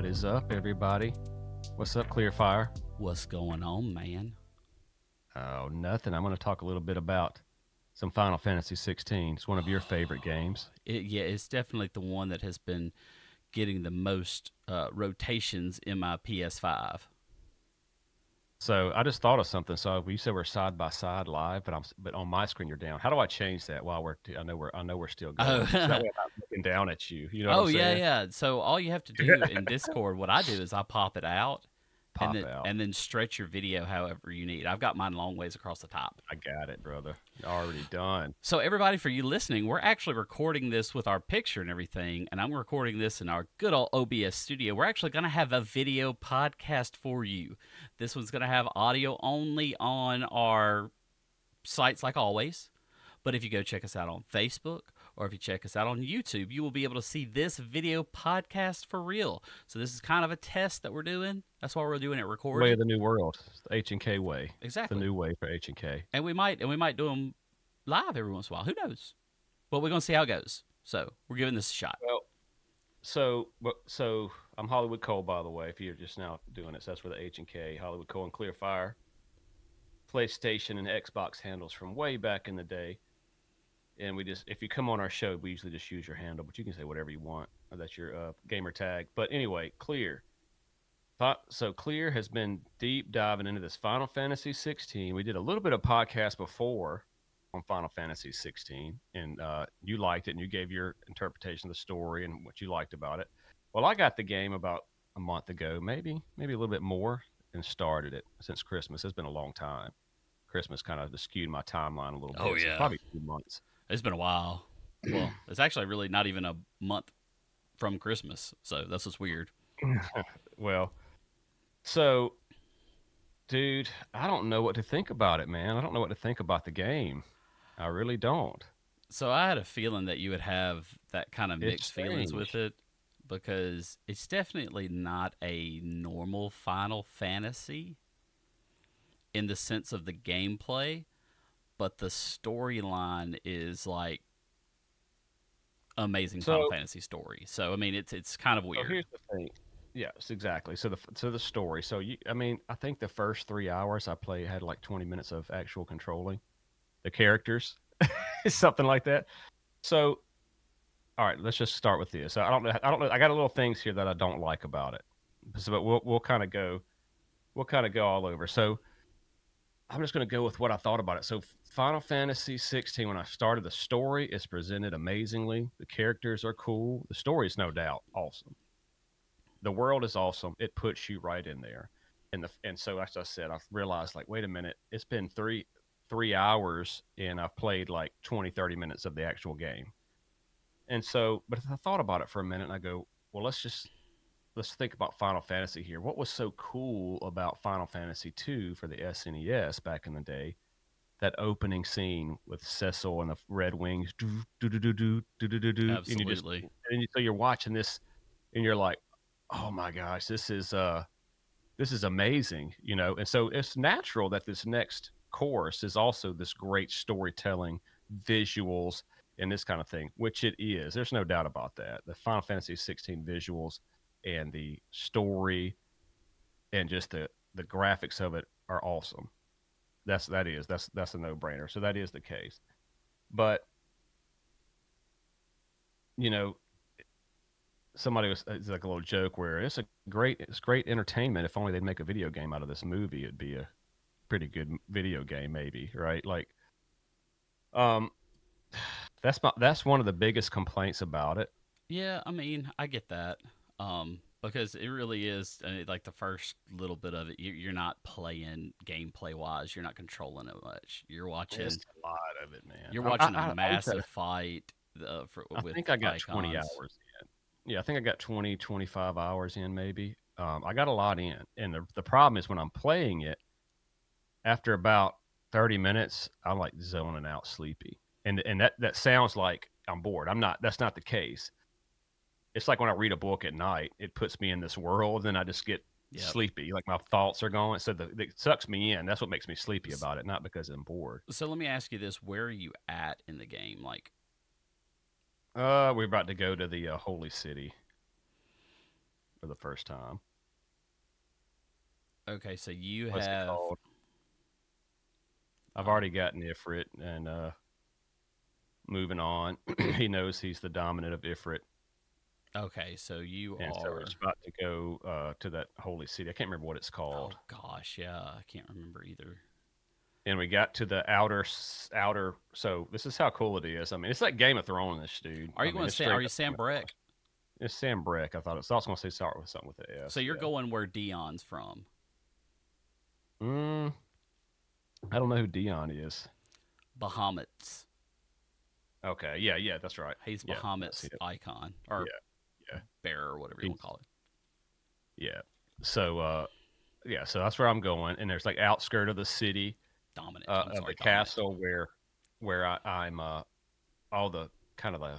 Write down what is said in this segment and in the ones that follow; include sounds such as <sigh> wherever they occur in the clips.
What is up, everybody? What's up, Clearfire? What's going on, man? Oh, nothing. I'm going to talk a little bit about some Final Fantasy 16. It's one of your favorite games. <sighs> It, yeah, it's definitely the one that has been getting the most uh, rotations in my PS5. So I just thought of something. So you said we're side by side live, but I'm but on my screen you're down. How do I change that while we're? T- I know we're I know we're still going. Oh. So that way I'm not looking down at you. You know? oh what I'm oh, yeah, yeah. So all you have to do <laughs> in Discord, what I do is I pop it out, Pop and then out. and then stretch your video however you need. I've got mine long ways across the top. I got it, brother. Already done. So everybody, for you listening, we're actually recording this with our picture and everything, and I'm recording this in our good old OBS studio. We're actually going to have a video podcast for you. This one's going to have audio only on our sites, like always. But if you go check us out on Facebook or if you check us out on YouTube, you will be able to see this video podcast for real. So this is kind of a test that we're doing. That's why we're doing it Way of the new world. The H and K way. exactly. The new way for H and K. and we might and we might do them live every once in a while. Who knows? But we're gonna see how it goes. So we're giving this a shot. Well, so but- so I'm Holliwood Cole, by the way. If you're just now doing it, so that's where the H and K, Holliwood Cole and Clearfire, PlayStation and Xbox handles from way back in the day. And we just, if you come on our show, we usually just use your handle, but you can say whatever you want. That's your uh, gamer tag. But anyway, Kleer. So Kleer has been deep diving into this Final Fantasy 16. We did a little bit of podcast before on Final Fantasy 16, and uh, you liked it, and you gave your interpretation of the story and what you liked about it. Well, I got the game about a month ago, maybe, maybe a little bit more, and started it since Christmas. It's been a long time. Christmas kind of skewed my timeline a little bit. Oh, so yeah. probably two months. It's been a while. Well, it's actually really not even a month from Christmas, so that's what's weird. <laughs> Well, so, dude, I don't know what to think about it, man. I don't know what to think about the game. I really don't. So I had a feeling that you would have that kind of mixed feelings with it because it's definitely not a normal Final Fantasy in the sense of the gameplay, but the storyline is like amazing Final Fantasy story. So I mean, it's it's kind of So weird. here's the thing. Yes, exactly. So the so the story. So you, I mean, I think the first three hours I played had like 20 minutes of actual controlling the characters, <laughs> something like that. So, all right, let's just start with this. So I don't know. I don't know. I got a little things here that I don't like about it. So, but we'll we'll kind of go, we'll kind of go all over. So, I'm just going to go with what I thought about it. So, Final Fantasy 16. When I started, the story is presented amazingly. The characters are cool. The story is no doubt awesome the world is awesome. It puts you right in there. And the and so as I said, I realized like, wait a minute, it's been three three hours and I've played like 20, 30 minutes of the actual game. And so, but I thought about it for a minute and I go, well, let's just let's think about Final Fantasy here. What was so cool about Final Fantasy 2 for the SNES back in the day? That opening scene with Cecil and the Red Wings, do do do do do do do do do, and you just Absolutely. and you, so you're watching this and you're like oh my gosh this is uh this is amazing you know and so it's natural that this next course is also this great storytelling visuals and this kind of thing which it is there's no doubt about that the final fantasy 16 visuals and the story and just the the graphics of it are awesome. That's that is that's that's a no-brainer. So that is the case. But you know somebody was it's like a little joke where it's a great it's great entertainment. If only they'd make a video game out of this movie it'd be a pretty good video game maybe right? Like um <sighs> that's my, that's one of the biggest complaints about it. Yeah, I mean, I get that. Um, because it really is uh, like the first little bit of it. You, you're not playing gameplay wise. You're not controlling it much. You're watching. A lot of it man You're watching I- I- I a massive fight. Uh, for, I think I got 20 hours in. Yeah, I think I got 20, 25 hours in maybe. Um, I got a lot in. And the, the problem is when I'm playing it, after about 30 minutes, I'm like zoning out sleepy. And and that, that sounds like I'm bored. I'm not. That's not the case. It's like when I read a book at night, it puts me in this world, and I just get Yep. sleepy. Like my thoughts are going. So the, it sucks me in. That's what makes me sleepy about it, not because I'm bored. So let me ask you this: Where are you at in the game? Like, Uh, we're about to go to the uh, holy city. for the first time. Okay, so you What's have? I've Um, already gotten Ifrit, and uh, moving on, <clears throat> he knows he's the dominant of Ifrit, okay, so you and so we're about to go uh, to that holy city. I can't remember what it's Oh called. gosh, yeah, I can't remember either. And we got to the outer outer. So this is how cool it is. I mean, it's like Game of Thrones, dude. Are I you mean, going to say? Are you Sanbreque? It's Sanbreque. I thought it was. I was going to say start with something with the S. So you're yeah. going where Dion's from? Mm, I don't know who Dion is. Bahamut's. Okay, yeah, yeah, that's right. He's Bahamut's it. icon or Yeah, yeah. bearer, or whatever you want to call it. Yeah. So, uh, yeah, so that's where I'm going, and there's like outskirt of the city, Dominant. uh, I'm of sorry, the dominant. castle where, where I, I'm, uh, all the kind of the,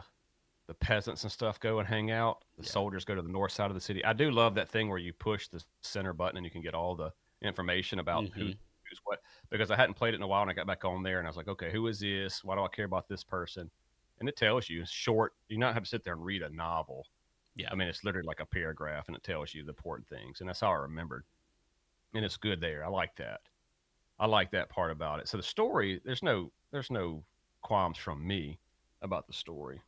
the peasants and stuff go and hang out. The Yeah. soldiers go to the north side of the city. I do love that thing where you push the center button and you can get all the information about who, Mhm. who's what. Because I hadn't played it in a while, and I got back on there, and I was like, okay, who is this? Why do I care about this person? And it tells you short. You not have to sit there and read a novel. Yeah. I mean, it's literally like a paragraph, and it tells you the important things, and that's how I remembered. And it's good there. I like that. I like that part about it. So the story, there's no, there's no qualms from me about the story,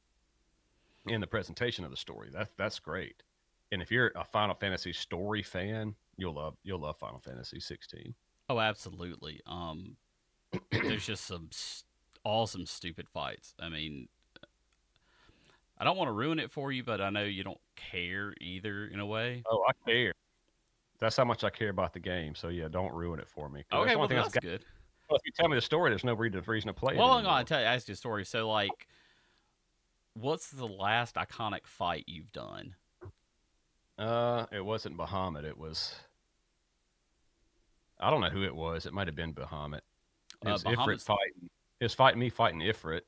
and the presentation of the story. That's that's great. And if you're a Final Fantasy story fan, you'll love you'll love Final Fantasy 16. Oh, absolutely. Um, there's just some s- awesome, stupid fights. I mean, I don't want to ruin it for you, but I know you don't care either in a way. Oh, I care. That's how much I care about the game. So yeah, don't ruin it for me. Okay, the well that's got- good. well, if you tell me the story, there's no reason reason to play it. Well, I'm gonna tell you, ask you a story. So, like, what's the last iconic fight you've done? Uh, it wasn't Bahamut. It was. I don't know who it was. It might have been Bahamut. It Uh, was Ifrit fighting. It was fighting me fighting Ifrit.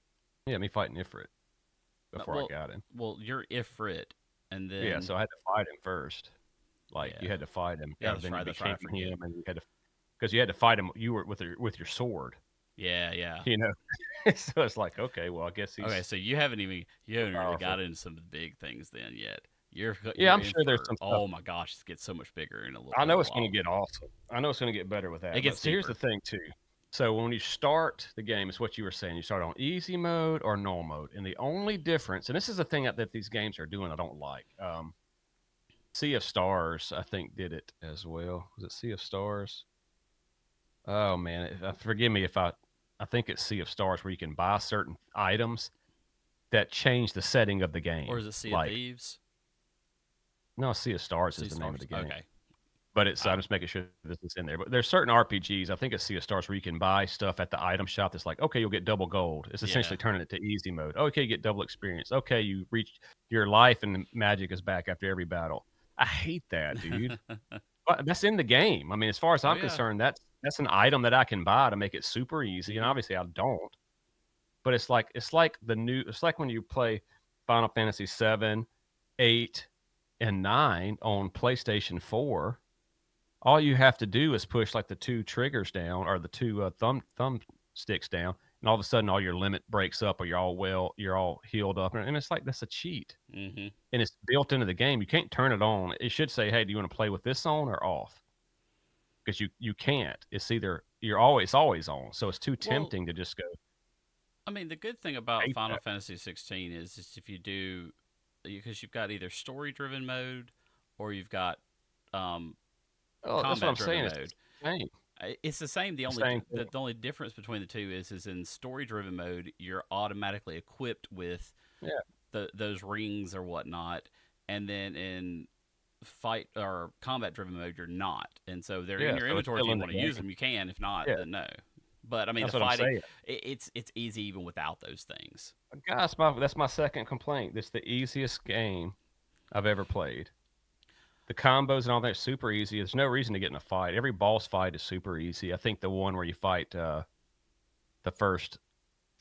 Yeah, me fighting Ifrit Uh, before well, I got him. Well, you're Ifrit, and then yeah, so I had to fight him first. Like you had to fight him. Yeah, and then right, you right, became forget. him, and you had to because you had to fight him. You were with your with your sword. yeah, yeah. You know, <laughs> so it's like okay, well, I guess he's Okay, so you haven't even you haven't really powerful. got into some big things then yet. You're Yeah, you're I'm in sure there's for- some stuff- Oh my gosh, it gets so much bigger in a little. I know it's going to get awesome. I know it's going to get better with that. It gets here's the thing too. So when you start the game, it's what you were saying. You start on easy mode or normal mode, and the only difference, and this is the thing that, that these games are doing, I don't like. Um, sea of Stars, I think, did it as well. Was it Sea of Stars? Oh man, if, uh, forgive me if I, I think it's Sea of Stars where you can buy certain items that change the setting of the game. Or is it Sea like, of Thieves? No, Sea of Stars Sea is the name of the game. Okay. But it's Ah. I'm just making sure this is in there. But there's certain RPGs, I think it's Sea of Stars, where you can buy stuff at the item shop that's like, okay, you'll get double gold. It's essentially turning it to easy mode. Okay, you get double experience. Okay, you reach your life and the magic is back after every battle. I hate that, dude. <laughs> but that's in the game. I mean, as far as Oh, I'm yeah. concerned, that's that's an item that I can buy to make it super easy. And Mhm. obviously I don't. But it's like it's like the new it's like when you play Final Fantasy seven, eight, and nine on PlayStation 4, all you have to do is push like the two triggers down or the two uh, thumb thumb sticks down, and all of a sudden all your limit breaks up or you're all well, you're all healed up, and it's like that's a cheat, hmm and it's built into the game. You can't turn it on. It should say, "Hey, do you want to play with this on or off?" Because you you can't. It's either you're always always on, so it's too tempting to just go. I mean, the good thing about Final that. Fantasy 16 is, is if you do, because you've got either story-driven mode or you've got um, Oh, that's what I'm saying. combat-driven It's the same. It's the same. The only Same the, the only difference between the two is is in story driven mode, you're automatically equipped with Yeah. the those rings or whatnot, and then in fight or combat driven mode, you're not. And so they're Yeah, in your so inventory. If you want to use them, you can. If not, Yeah. then no. But I mean, That's the fighting it, it's it's easy even without those things. That's my that's my second complaint. It's the easiest game I've ever played. The combos and all that super easy. There's no reason to get in a fight. Every boss fight is super easy. I think the one where you fight uh, the first,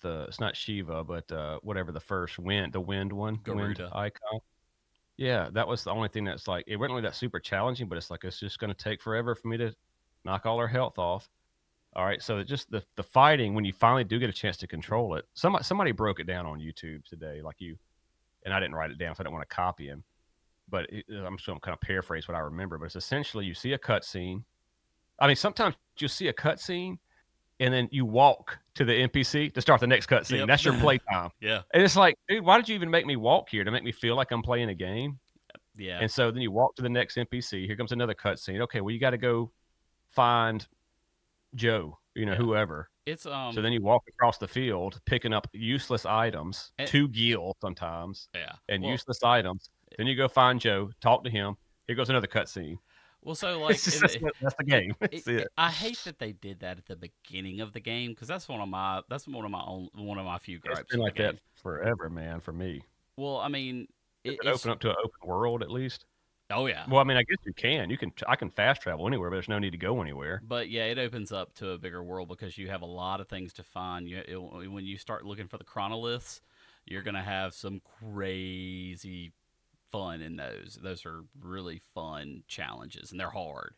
the it's not Shiva, but uh, whatever the first wind, the wind one, wind icon. Yeah, that was the only thing that's like it wasn't really that super challenging, but it's like it's just going to take forever for me to knock all her health off. All right, so it just the the fighting when you finally do get a chance to control it. Somebody somebody broke it down on YouTube today, like you, and I didn't write it down, so I didn't want to copy him. But it, I'm just going to kind of paraphrase what I remember. But it's essentially you see a cutscene. I mean, sometimes you see a cutscene, and then you walk to the NPC to start the next cutscene. Yep. That's your <laughs> playtime. Yeah. And it's like, dude, why did you even make me walk here to make me feel like I'm playing a game? Yeah. And so then you walk to the next NPC. Here comes another cutscene. Okay, well you got to go find Joe, you know, Yeah. whoever. it's um so then you walk across the field, picking up useless items, And- two gil sometimes, yeah. and well, useless items. Then you go find Joe, talk to him. Here goes another cutscene. well so <laughs> like just, that's, the- the, that's the game. it- That's it. it- I hate that they did that at the beginning of the game because that's one of my that's one of my own one of my few gripes. It's been like that forever, man. For me, Well, I mean, it, it's, open up to an open world at least. oh yeah, Well, I mean, I guess you can. You can. I can fast travel anywhere, but there's no need to go anywhere. But yeah, it opens up to a bigger world because you have a lot of things to find. You, it, when you start looking for the chronoliths, you're gonna have some crazy fun in those. Those are really fun challenges, and they're hard.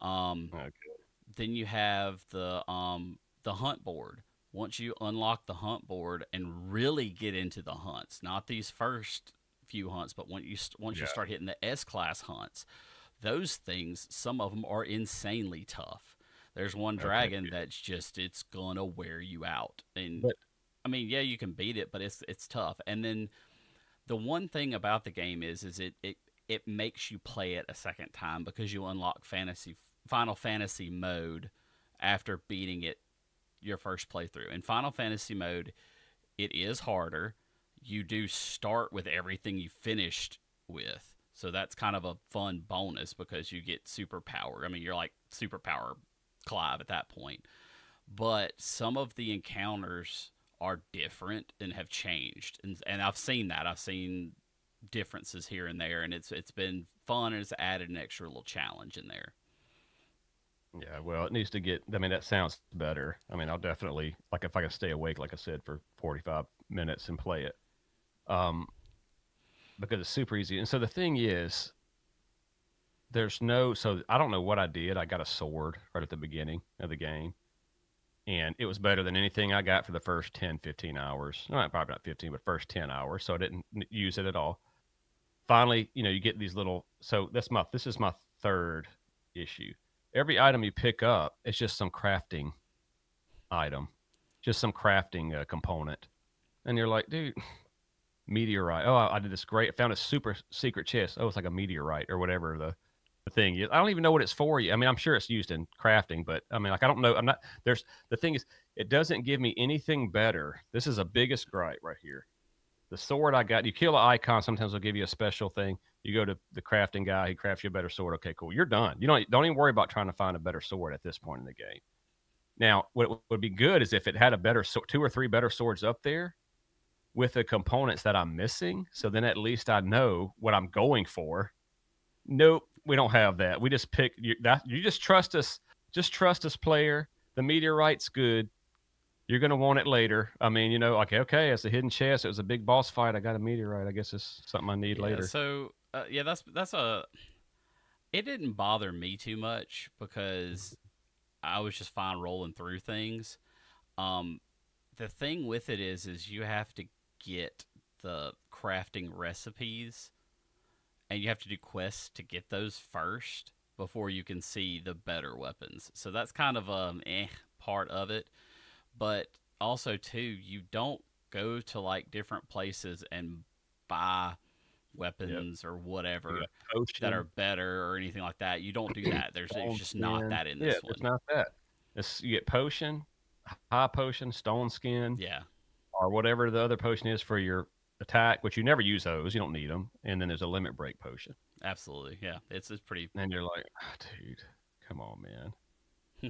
Um, Okay. then you have the um, the hunt board. Once you unlock the hunt board and really get into the hunts, not these first few hunts, but once you once you start hitting the S class hunts, those things, some of them are insanely tough. There's one Okay, dragon yeah. that's just it's gonna wear you out, and But- I mean, yeah, you can beat it, but it's it's tough. And then the one thing about the game is is it it it makes you play it a second time because you unlock fantasy Final Fantasy mode after beating it your first playthrough. In Final Fantasy mode, it is harder. You do start with everything you finished with. So that's kind of a fun bonus because you get superpower. I mean, you're like superpower Clive at that point. But some of the encounters are different and have changed. And and I've seen that. I've seen differences here and there and it's it's been fun and it's added an extra little challenge in there. Yeah, well, it needs to get. I mean, that sounds better. I mean, I'll definitely like if I can stay awake, like I said, for forty-five minutes and play it, um, because it's super easy. And so the thing is, there's no. So I don't know what I did. I got a sword right at the beginning of the game, and it was better than anything I got for the first 10, 15 hours. Probably not fifteen, but first ten hours. So I didn't use it at all. Finally, you know, you get these little. So that's my. This is my third issue every item you pick up it's just some crafting item, just some crafting uh, component, and you're like, dude, <laughs> meteorite. Oh, I, I did this great. I found a super secret chest. Oh, it's like a meteorite or whatever the the thing. I don't even know what it's for. You. I mean, I'm sure it's used in crafting, but I mean, like, I don't know. I'm not. There's the thing is, it doesn't give me anything better. This is a biggest gripe right here. The sword I got, you kill an icon. Sometimes they'll give you a special thing. You go to the crafting guy, he crafts you a better sword. Okay, cool. You're done. You don't don't even worry about trying to find a better sword at this point in the game. Now, what would be good is if it had a better two or three better swords up there with the components that I'm missing. So then at least I know what I'm going for. Nope, we don't have that. We just pick you, that. You just trust us. Just trust us, player. The meteorite's good. You're gonna want it later. I mean, you know, okay, okay. It's a hidden chest. It was a big boss fight. I got a meteorite. I guess it's something I need Yeah, later. So uh, yeah, that's that's a. It didn't bother me too much because I was just fine rolling through things. Um, the thing with it is, is you have to get the crafting recipes, and you have to do quests to get those first before you can see the better weapons. So that's kind of um eh part of it, but also too, you don't go to like different places and buy weapons or whatever that are better or anything like that. You don't do <clears throat> that. There's, there's just not that in this yeah, this it's one. not that. It's you get potion, high potion, stone skin, Yeah, or whatever the other potion is for your attack, which you never use those. You don't need them. And then there's a limit break potion. absolutely. Yeah, it's it's pretty. And you're like, "Ah, dude, come on, man.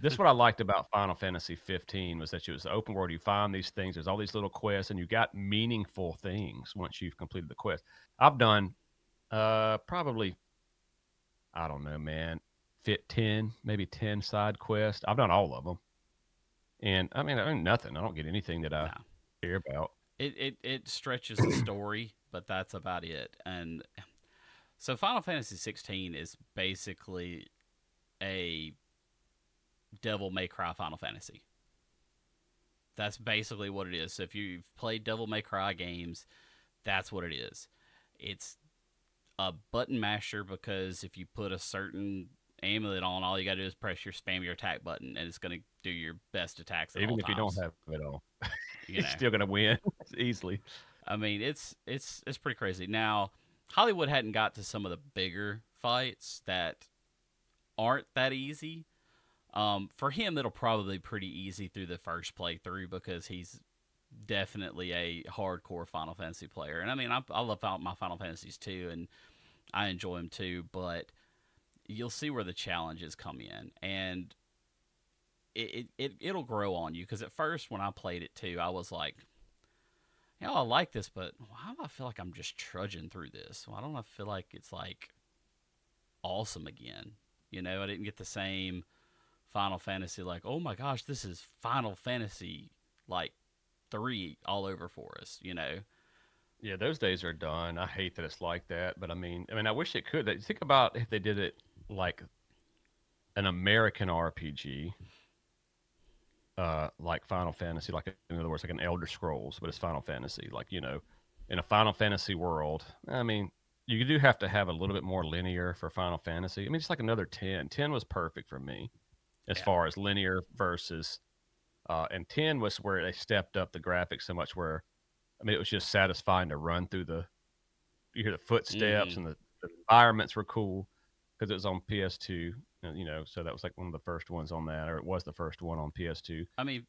this is <laughs> what I liked about Final Fantasy 15 was that it was the open world. You find these things. There's all these little quests, and you got meaningful things once you've completed the quest. I've done uh probably I don't know, man, fit 10, maybe 10 side quests. I've done all of them, and I mean, I mean nothing. I don't get anything that I care about. It, it it stretches the story, but that's about it. And so Final Fantasy 16 is basically a Devil May Cry Final Fantasy. That's basically what it is. So if you've played Devil May Cry games, that's what it is. It's a button masher because if you put a certain amulet on, all you got to do is press your spam your attack button, and it's going to do your best attacks. Even if times. you don't have it all, you <laughs> you're know. still gonna win <laughs> easily. I mean, it's it's it's pretty crazy. Now, Holliwood hadn't got to some of the bigger fights that aren't that easy. Um, for him, it'll probably be pretty easy through the first playthrough because he's definitely a hardcore Final Fantasy player. And I mean, I, I love my Final Fantasies too, and I enjoy them too. But you'll see where the challenges come in, and it, it, it will grow on you. Because at first, when I played it too, I was like, you know, I like this, but why do I feel like I'm just trudging through this? Why don't I feel like it's like awesome again? You know, I didn't get the same Final Fantasy like, oh my gosh, this is Final Fantasy like three all over for us. You know, Yeah, those days are done. I hate that it's like that, but I mean, I mean, I wish it could. Think about if they did it like an American RPG, uh, like Final Fantasy, like in other words, like an Elder Scrolls, but it's Final Fantasy. Like you know, in a Final Fantasy world, I mean, you do have to have a little bit more linear for Final Fantasy. I mean, it's like another ten. Ten was perfect for me, as Yeah. far as linear versus, uh, and ten was where they stepped up the graphics so much where I mean, it was just satisfying to run through the. You hear the footsteps Mhm. and the, the environments were cool because it was on PS2. uh, You know, so that was like one of the first ones on that, or it was the first one on PS2. I mean,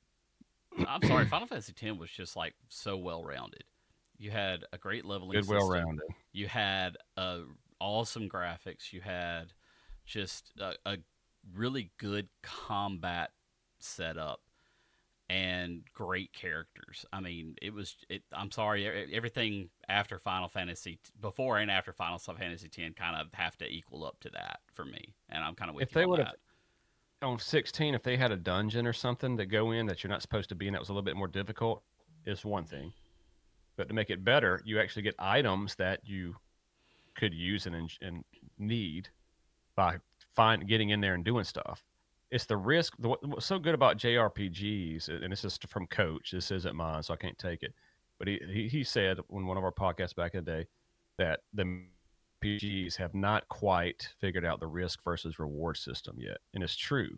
I'm sorry, Final Fantasy X was just like so well rounded. You had a great leveling Good, well rounded. You had uh, awesome graphics. You had just a, a really good combat setup and great characters. I mean, it was. It, I'm sorry, everything after Final Fantasy, before and after Final Fantasy X, kind of have to equal up to that for me. And I'm kind of with If you they would've- On 16, if they had a dungeon or something to go in that you're not supposed to be in, that was a little bit more difficult, is one thing. But to make it better, you actually get items that you could use and, and need by find getting in there and doing stuff. It's the risk. The, what's so good about JRPGs, and this is from Coach. This isn't mine, so I can't take it. But he he, he said on one of our podcasts back in the day that the RPGs have not quite figured out the risk versus reward system yet, and it's true.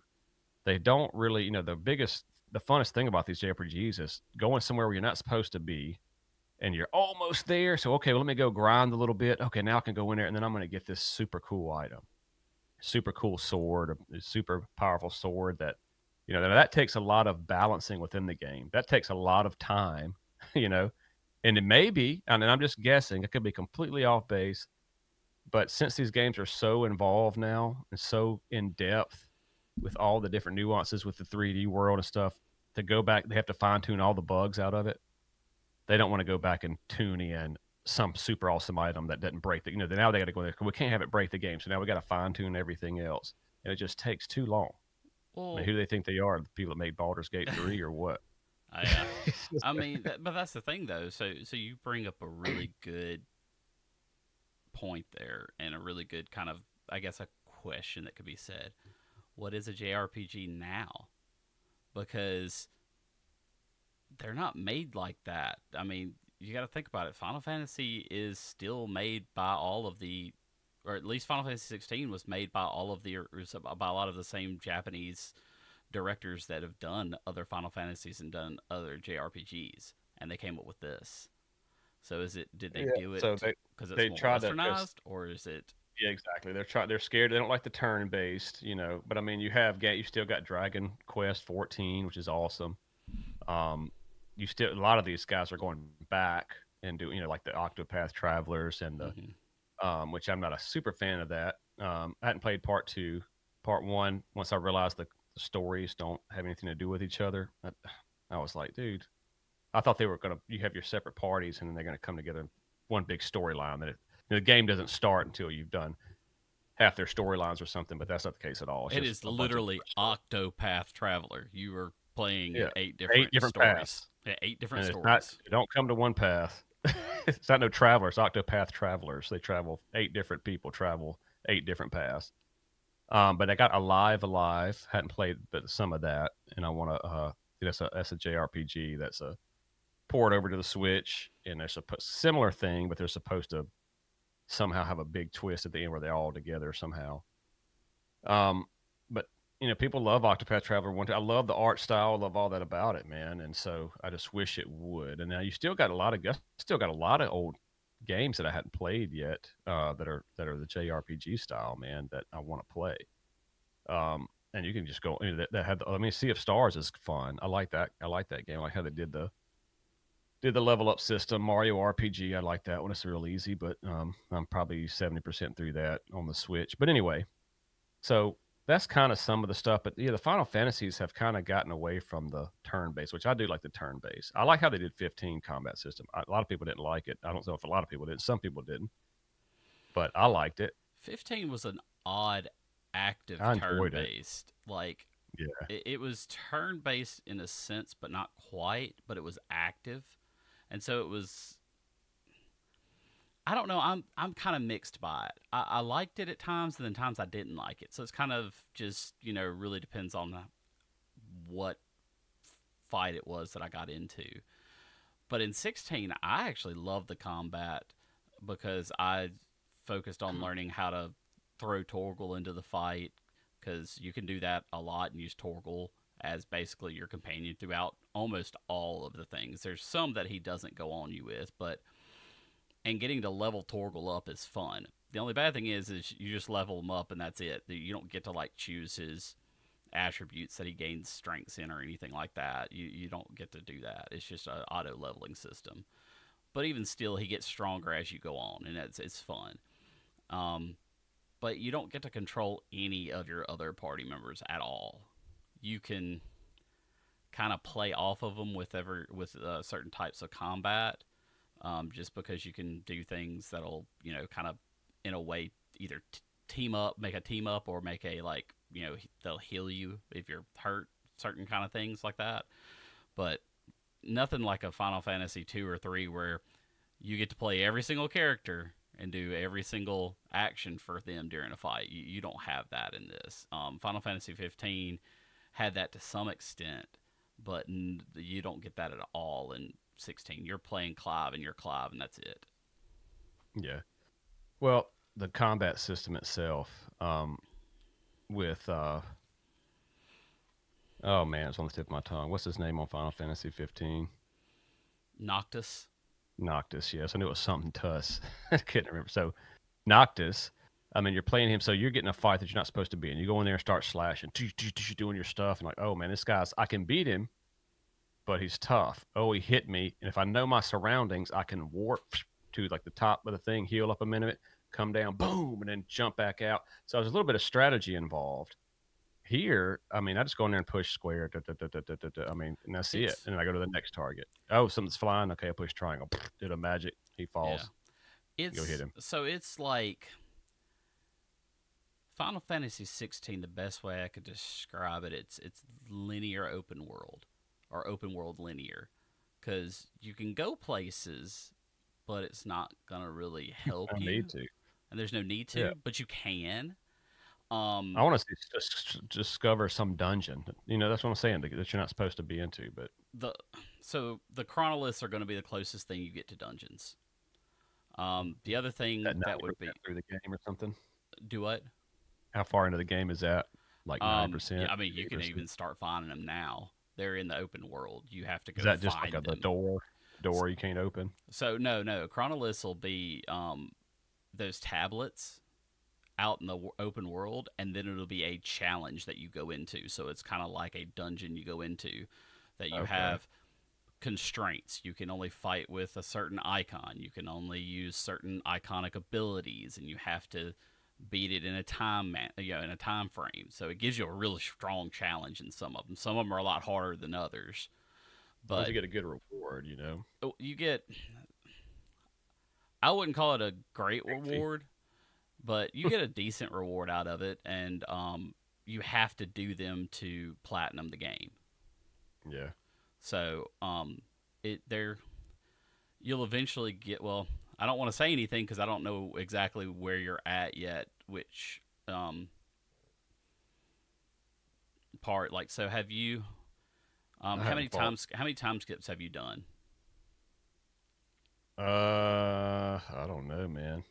They don't really, you know, the biggest, the funnest thing about these JRPGs is going somewhere where you're not supposed to be, and you're almost there. So okay, well, let me go grind a little bit. Okay, now I can go in there, and then I'm going to get this super cool item, super cool sword, a super powerful sword that, you know, that takes a lot of balancing within the game. That takes a lot of time, <laughs> you know, and it may be, and I'm just guessing, it could be completely off base but since these games are so involved now and so in depth with all the different nuances with the 3D world and stuff, to go back, they have to fine tune all the bugs out of it. They don't want to go back and tune in some super awesome item that doesn't break the. You know, now they got to go there. We can't have it break the game, so now we got to fine tune everything else, and it just takes too long. I mean, who do they think they are? The people that made Baldur's Gate three or what? <laughs> I, uh, <laughs> I mean, that, but that's the thing, though. So, so you bring up a really <clears throat> good point there, and a really good kind of, I guess, a question that could be said: What is a JRPG now? Because they're not made like that. I mean, you got to think about it. Final Fantasy is still made by all of the, or at least Final Fantasy 16 was made by all of the, by a lot of the same Japanese directors that have done other Final Fantasies and done other JRPGs, and they came up with this. So is it? Did they Yeah, do it so they- because they it's more tried to- westernized, or is it? Yeah, exactly. They're trying. They're scared. They don't like the turn based, you know. But I mean, you have got you still got Dragon Quest 14, which is awesome. Um, you still a lot of these guys are going back and do you know like the Octopath Travelers and the Mhm. um, which I'm not a super fan of that. Um, I hadn't played part two. Part one, once I realized the, the stories don't have anything to do with each other, I, I was like, dude, I thought they were gonna. You have your separate parties, and then they're gonna come together in one big storyline. That it, the game doesn't start until you've done half their storylines or something. But that's not the case at all. It's It is a bunch of literally. Octopath Traveler. You are playing Yeah, eight different eight different stories. paths. Yeah, eight different And it's stories. not, don't come to one path. <laughs> it's not no travelers, Octopath travelers. They travel eight different people travel eight different paths. Um, but I got Live A Live. Hadn't played but some of that, and I want to. Uh, that's a that's a JRPG. That's a port over to the Switch, and there's a similar thing, but they're supposed to somehow have a big twist at the end where they're all together somehow. Um, you know, people love Octopath Traveler one. I love the art style, I love all that about it, man. And so I just wish it would. And now you still got a lot of still got a lot of old games that I hadn't played yet uh, that are that are the JRPG style, man, that I want to play. Um, and you can just go. You know, that, that had. The, I mean, Sea of Stars is fun. I like that. I like that game. I like how they did the did the level up system. Mario RPG. I like that one. It's real easy, but um, I'm probably seventy percent through that on the Switch. But anyway, so that's kind of some of the stuff. But yeah, the Final Fantasies have kind of gotten away from the turn base, which I do like the turn base. I like how they did 15 combat system. A lot of people didn't like it. I don't know if a lot of people did. Some people didn't, but I liked it. 15 was an odd active turn based. Like yeah, it, it was turn based in a sense, but not quite. But it was active, and so it was I don't know. I'm I'm kind of mixed by it. I, I, liked it at times, and then times I didn't like it. So it's kind of just you know really depends on what fight it was that I got into. But in 16, I actually loved the combat because I focused on learning how to throw Torgal into the fight because you can do that a lot and use Torgal as basically your companion throughout almost all of the things. There's some that he doesn't go on you with, but and getting to level Torgal up is fun. The only bad thing is, is you just level him up and that's it. You don't get to like choose his attributes that he gains strengths in or anything like that. You you don't get to do that. It's just an auto leveling system. But even still, he gets stronger as you go on, and it's it's fun. Um, but you don't get to control any of your other party members at all. You can kind of play off of them with ever with uh, certain types of combat, um, just because you can do things that'll you know kind of in a way either t- team up, make a team up, or make a like you know they'll heal you if you're hurt, certain kind of things like that. But nothing like a Final Fantasy two or three where you get to play every single character and do every single action for them during a fight. You, you don't have that in this. Um, Final Fantasy 15 had that to some extent, but n- you don't get that at all in 16. You're playing Clive and you're Clive, and that's it. Yeah. Well, the combat system itself, um, with uh, oh man, it's on the tip of my tongue. What's his name on Final Fantasy 15? Noctis. Noctis, yes, I knew it was something Tuss. <laughs> I couldn't remember. So, Noctis. I mean, you're playing him, so you're getting a fight that you're not supposed to be in. You go in there and start slashing, doing your stuff, and like, oh man, this guy's I can beat him, but he's tough. Oh, he hit me. And if I know my surroundings, I can warp to like the top of the thing, heal up a minute, come down, boom, and then jump back out. So there's a little bit of strategy involved. Here, I mean, I just go in there and push square. Da, da, da, I mean, and that's it's, it. And then I go to the next target. Oh, something's flying. Okay, I push triangle. Did a magic. He falls. Yeah. It's, go hit him. So it's like Final Fantasy 16. The best way I could describe it, it's it's linear open world or open world linear because you can go places, but it's not gonna really <laughs> help you. Need to, and there's no need to, yeah. but you can. Um, I want to just discover some dungeon. You know, that's what I'm saying that you're not supposed to be into. But the so the chronoliths are going to be the closest thing you get to dungeons. Um, the other thing that, that would be through the game or something. Do what? How far into the game is that? Like nine um, percent. Yeah, I mean, you can even start finding them now they're in the open world. You have to go. Is that just like a, the door? Door you can't open. So no, no. Chronoliths will be um, those tablets out in the open world, and then it'll be a challenge that you go into. So it's kind of like a dungeon you go into that you okay. have constraints. You can only fight with a certain icon. You can only use certain iconic abilities, and you have to beat it in a time man, you know, in a time frame. So it gives you a really strong challenge in some of them. Some of them are a lot harder than others. But you get a good reward, you know. Oh, you get I wouldn't call it a great reward, but you get a decent reward out of it and um you have to do them to platinum the game. Yeah. So, um it they're you'll eventually get well, I don't want to say anything because I don't know exactly where you're at yet. Which um, part? Like, so have you? Um, how many times? How many time skips have you done? Uh, I don't know, man.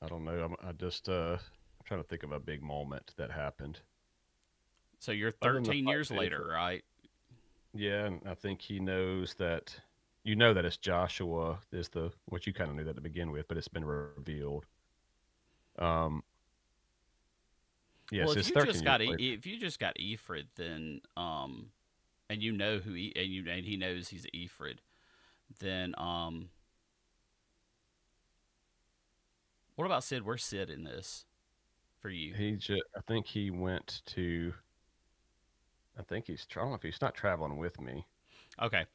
I don't know. I'm, I just uh, I'm trying to think of a big moment that happened. So you're Other than the 13 years later, right? Yeah, and I think he knows that. You know that it's Joshua is the what you kind of knew that to begin with, but it's been revealed. Um. Yes, well, if you just got E- if you just got Ifrit, then um, and you know who he and you and he knows he's Ifrit, then um, what about Sid? Where's Sid in this for you? He just, I think he went to. I think he's. I don't know if he's not traveling with me. Okay,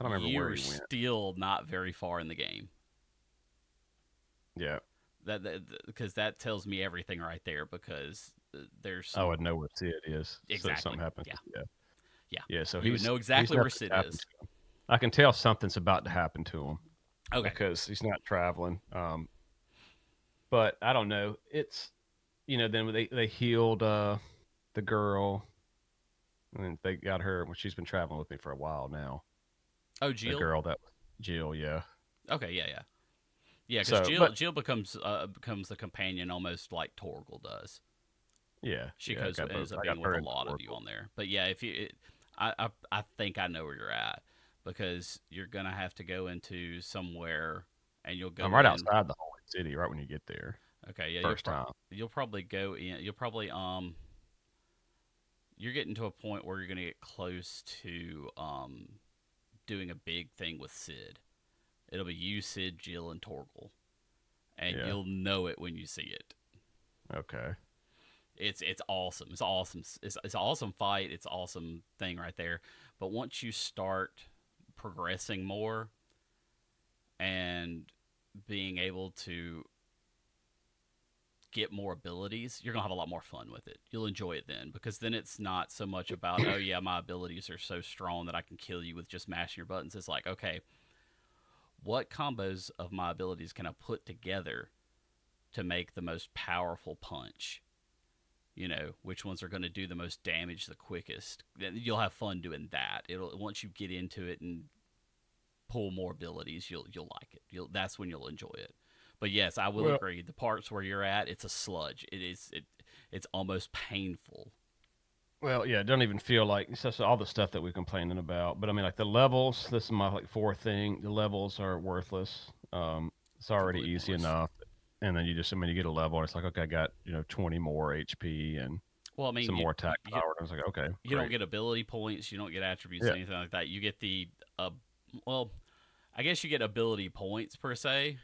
I don't remember You're where he went. still not very far in the game. Yeah, That because that, tells me everything right there. Because uh, there's I would know where Sid is. So Exactly, something happens. yeah. Yeah. Yeah. Yeah. So he would know exactly where Sid is. I can tell something's about to happen to him okay. because he's not traveling. Um, but I don't know. It's you know then they they healed uh the girl, and they got her. Well, she's been traveling with me for a while now. Oh, The Jill. girl that Jill. Yeah. Okay, yeah, yeah, yeah. Because So, Jill but- Jill becomes uh, becomes the companion almost like Torgal does. Yeah. She yeah, goes ends up being with a lot of you on there. But yeah, if you, it, I, I I think I know where you're at because you're gonna have to go into somewhere and you'll go. I'm right in- outside the holy city, right when you get there. Okay, yeah, you'll, first time. you'll probably go in. You'll probably um. You're getting to a point where you're gonna get close to um, doing a big thing with Sid. It'll be you, Sid, Jill, and Torgal, and Yeah. you'll know it when you see it. Okay. It's it's awesome. It's awesome. It's it's an awesome fight. It's an awesome thing right there. But once you start progressing more and being able to get more abilities, you're gonna have a lot more fun with it. You'll enjoy it then because then it's not so much <clears throat> about oh yeah my abilities are so strong that I can kill you with just mashing your buttons. It's like okay, what combos of my abilities can I put together to make the most powerful punch? you know which ones are going to do the most damage the quickest Then you'll have fun doing that it'll once you get into it and pull more abilities you'll you'll like it you'll that's when you'll enjoy it but yes i will Well- agree the parts where you're at it's a sludge it is it it's almost painful Well, yeah, it doesn't even feel like it's just all the stuff that we're complaining about. But I mean, like the levels. This is my like fourth thing. The levels are worthless. Um, it's already Completely easy worthless. enough. And then you just, I mean, you get a level, and it's like, okay, I got you know twenty more HP and well i mean some you, more attack you- power. And I was like, okay, you don't get ability points you don't get attributes Yeah. anything like that you get the uh, well i guess you get ability points per se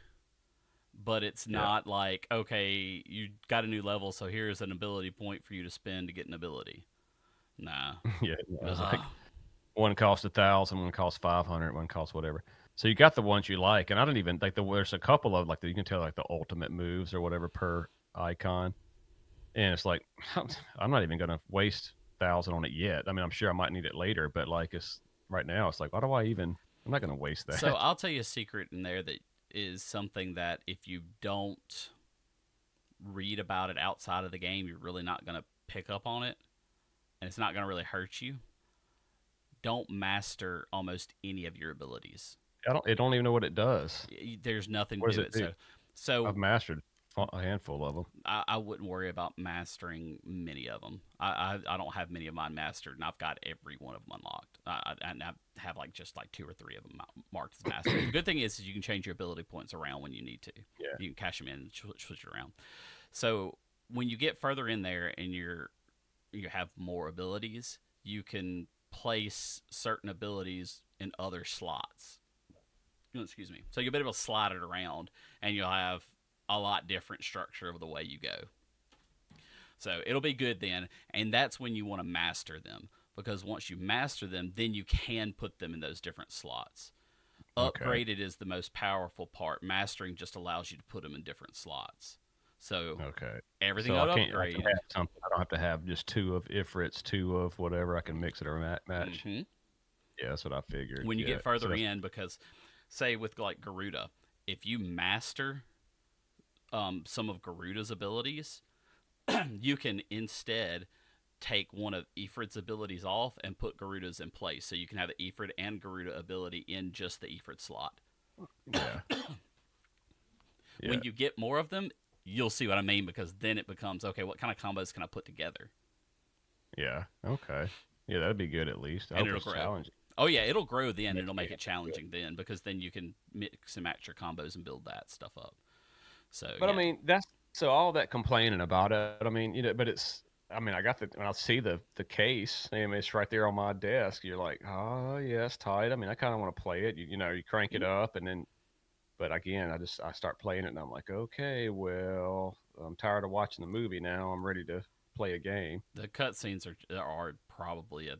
but it's Yeah. not like okay you got a new level so here's an ability point for you to spend to get an ability nah <laughs> yeah, it was Ugh. like one costs a thousand, one cost five hundred, one costs whatever. So you got the ones you like, and I don't even like the. There's a couple of like the, you can tell like the ultimate moves or whatever per icon, and it's like <laughs> I'm not even gonna waste thousand on it yet. I mean, I'm sure I might need it later, but like it's right now, it's like why do I even? I'm not gonna waste that. So <laughs> I'll tell you a secret in there that is something that if you don't read about it outside of the game, you're really not going to pick up on it, and it's not going to really hurt you. Don't master almost any of your abilities. I don't. I don't even know what it does. There's nothing What to it. So, so I've mastered a handful of them. I, I wouldn't worry about mastering many of them. I, I I don't have many of mine mastered, and I've got every one of them unlocked. I, I, and I have like just like two or three of them marked as mastered. the good thing is, is you can change your ability points around when you need to. Yeah. you can cash them in and switch, switch it around. So when you get further in there and you're you have more abilities, you can place certain abilities in other slots. Excuse me. So you'll be able to slide it around, and you'll have a lot different structure of the way you go. So it'll be good then, and that's when you want to master them because once you master them, then you can put them in those different slots. Okay. Upgraded is the most powerful part. Mastering just allows you to put them in different slots. So Okay. everything so I can't. I upgraded. can. I don't have to have just two of Ifrits, two of whatever. I can mix it or ma- match. Mhm. Yeah, that's what I figured. when you yeah. get further so, in because say with like garuda if you master um, some of garuda's abilities <clears throat> you can instead take one of Ifrit's abilities off and put garuda's in place so you can have the Ifrit and garuda ability in just the Ifrit slot <coughs> Yeah. <coughs> Yeah. When you get more of them, you'll see what I mean because then it becomes okay. What kind of combos can I put together? Yeah. Okay. Yeah, that'd be good at least. I And it'll grow. Oh yeah, it'll grow then. It'll make it challenging then because then you can mix and match your combos and build that stuff up. So, But yeah. I mean, that's so all that complaining about it. I mean, you know, but it's. I mean, I got the when I see the the case, I mean, it's right there on my desk. You're like, oh yeah, it's tight. I mean, I kind of want to play it. You, you know, you crank it Mm-hmm. up, and then, but again, I just I start playing it, and I'm like, okay, well, I'm tired of watching the movie now. I'm ready to play a game. the cutscenes are are probably a.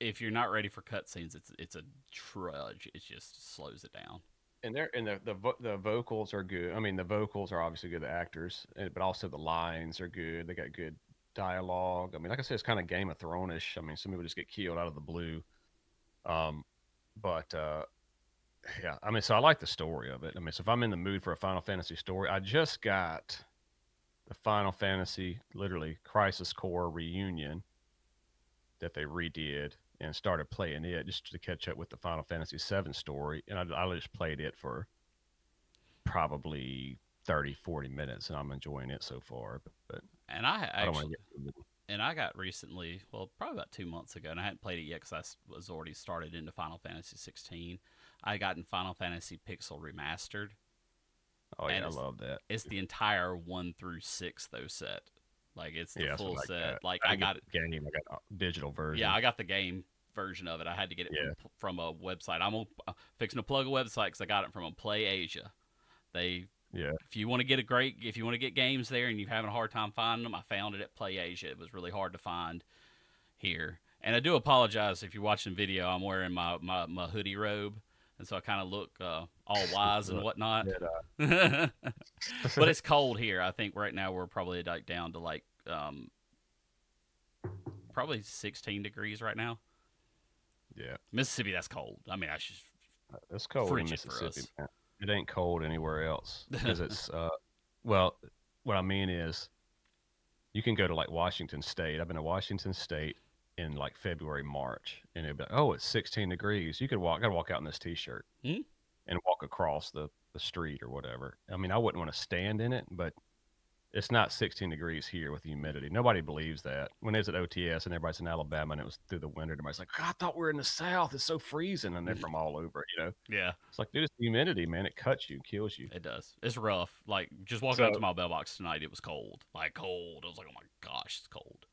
If you're not ready for cutscenes, it's it's a trudge. It just slows it down. And they're and the the the vocals are good. I mean, the vocals are obviously good. The actors, but also the lines are good. They got good dialogue. I mean, like I said, it's kind of Game of Thrones-ish. I mean, some people just get killed out of the blue. Um, but uh, yeah, I mean, so I like the story of it. I mean, so if I'm in the mood for a Final Fantasy story, I just got the Final Fantasy, literally Crisis Core reunion that they redid and started playing it just to catch up with the Final Fantasy VII story. And I, I just played it for probably 30, 40 minutes, and I'm enjoying it so far. But, but And I I actually, get. and I got recently, well, probably about two months ago, and I hadn't played it yet because I was already started into Final Fantasy 16. I got in Final Fantasy Pixel Remastered. Oh yeah, I love that. It's the entire one through six though set. Like it's the Yeah, full I set. got. Like I I got it. the game. I got a digital version. Yeah, I got the game version of it. I had to get it Yeah. from, from a website. I'm uh, fixing to plug a website because I got it from a Play Asia. They, Yeah. if you want to get a great, if you want to get games there and you're having a hard time finding them, I found it at Play Asia. It was really hard to find here. And I do apologize if you're watching video. I'm wearing my my, my hoodie robe, and so I kind of look uh, all wise and whatnot. <laughs> <laughs> But, uh, it's cold here. I think right now we're probably like down to like um, probably 16 degrees right now. yeah, Mississippi, that's cold. I mean, I should. it's cold in Mississippi. It ain't cold anywhere else <laughs> because it's. uh Well, what I mean is, you can go to like Washington State. I've been to Washington State in like February, March, and it'd be like, oh, it's 16 degrees. You could walk. Gotta walk out in this t-shirt Hmm. and walk across the the street or whatever. I mean, I wouldn't want to stand in it, but it's not 16 degrees here with the humidity. Nobody believes that. When it was at OTS and everybody's in Alabama and it was through the winter, everybody's like, I thought we were in the South. It's so freezing. And they're from all over, you know? Yeah, It's like, dude, it's the humidity, man. It cuts you, kills you. it does. It's rough. Like just walking out to my mailbox tonight, it was cold. Like cold. I was like, oh my gosh, it's cold.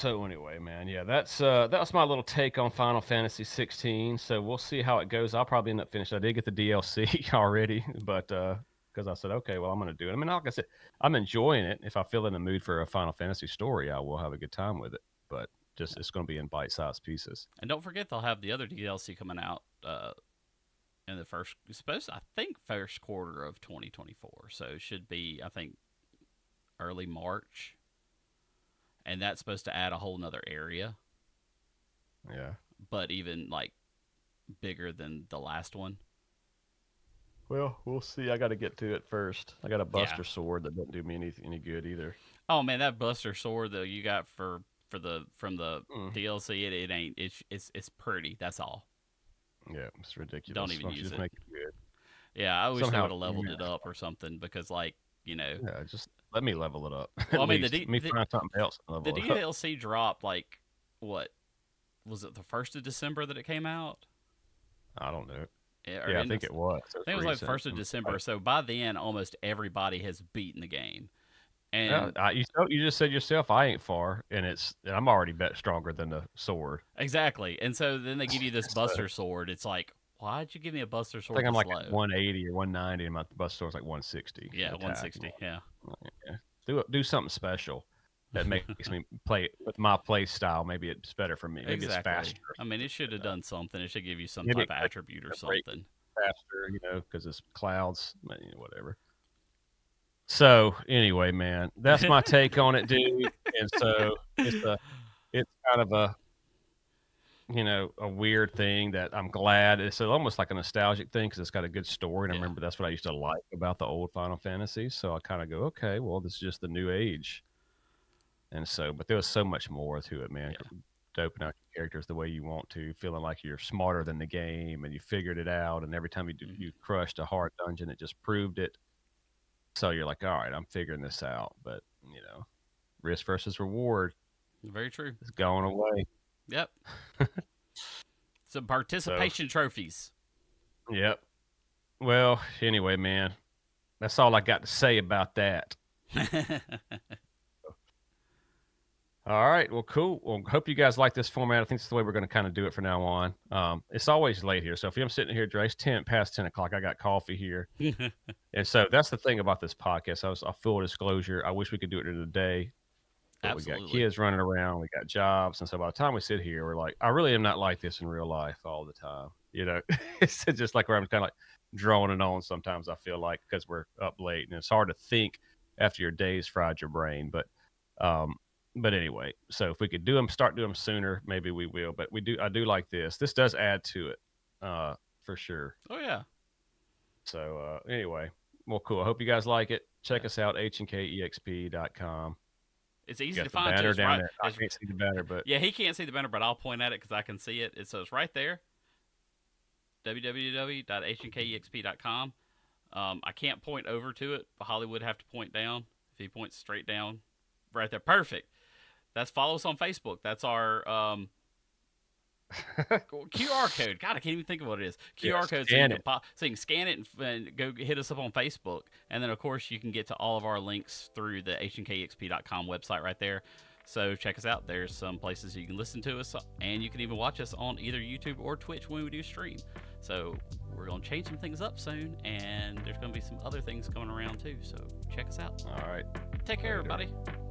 So anyway, man, yeah, that's uh that's my little take on Final Fantasy 16. So we'll see how it goes. I'll probably end up finishing. I did get the DLC <laughs> already, but uh because I said, okay, well, I'm to do it. I mean, like I said, I'm enjoying it. If I feel in the mood for a Final Fantasy story, I will have a good time with it. But just it's to be in bite-sized pieces. And don't forget, they'll have the other DLC coming out uh, in the first, supposed I think first quarter of 2024. So it should be, I think, early March, and that's supposed to add a whole nother area, Yeah. but even like bigger than the last one. Well, we'll see. I got to get to it first. I got a Buster sword that doesn't do me any any good either. Oh man, that Buster sword that you got for for the from the Mm. DLC, it, it ain't. It's it's it's pretty. That's all. Yeah, it's ridiculous. Don't even don't use it. make it good. Yeah, I wish Somehow- they would have leveled yeah. it up or something because like you know Yeah, just let me level it up. <laughs> Well, I mean, the least. D- Let me the- find something else. The it. DLC dropped like what was it the first of December that it came out? I don't know. Eh, or Yeah, I think it was. I think it was like the first of December. So by then, almost everybody has beaten the game, and Yeah, I, you, you just said yourself, I ain't far, and it's and I'm already bet stronger than the sword. exactly. And so then they give you this <laughs> Buster sword. It's like, why'd you give me a Buster I sword? think I'm like low? 180 or 190, and my Buster's like 160. yeah, attack. 160. Yeah, Yeah. Do do something special that makes <laughs> me play with my play style. Maybe it's better for me. Maybe exactly. it's faster, I mean, it should have uh, done something. It should give you some Maybe type of attribute or something. faster, you know, because it's Cloud's, you know, whatever. So anyway, man, that's my take on it, dude. And so it's a, it's kind of a, you know, a weird thing that I'm glad it's almost like a nostalgic thing because it's got a good story, and I remember that's what I used to like about the old Final Fantasy. So I kind of go, okay, well, this is just the new age. And so, but there was so much more to it, man. Doping out characters the way you want to, feeling like you're smarter than the game and you figured it out. And every time you do, Mhm. you crushed a hard dungeon, it just proved it. So you're like, all right, I'm figuring this out. But you know, risk versus reward Very true. It's going away. Yep. <laughs> Some participation trophies. Yep. Well, anyway, man, that's all I got to say about that. <laughs> All right. Well, cool. Well, hope you guys like this format. I think it's the way we're going to kind of do it from now on. Um, it's always late here. So if I'm sitting here, Dre, it's 10 past 10 o'clock. I got coffee here. <laughs> And so that's the thing about this podcast. I was a full disclosure. I wish we could do it in the day. We got kids running around, we got jobs, and so by the time we sit here, we're like, I really am not like this in real life all the time. You know, <laughs> it's just like where I'm kind of like droning on sometimes. I feel like because we're up late and it's hard to think after your day's fried your brain. But, um, but anyway, so if we could do them, start doing them sooner, maybe we will. But we do, I do like this. This does add to it, uh, for sure. oh yeah. So uh, anyway, well, cool. I hope you guys like it. Check us out, hnkexp.com. It's easy to find. banner down right- there. I can't see the banner, but Yeah, he can't see the banner, but I'll point at it because I can see it. It says right there www.hnkexp.com. Um, I can't point over to it, but Holly would have to point down. If he points straight down, right there, perfect. That's follow us on Facebook. That's our um, QR code. God, I can't even think of what it is. Yeah, QR code. So you, can pop, so you can scan it and, and go hit us up on Facebook, and then of course you can get to all of our links through the hnkexp.com website right there. So check us out. There's some places you can listen to us, and you can even watch us on either YouTube or Twitch when we do stream. So we're gonna change some things up soon, and there's gonna be some other things coming around too. So check us out. all right. Take care, Later. everybody.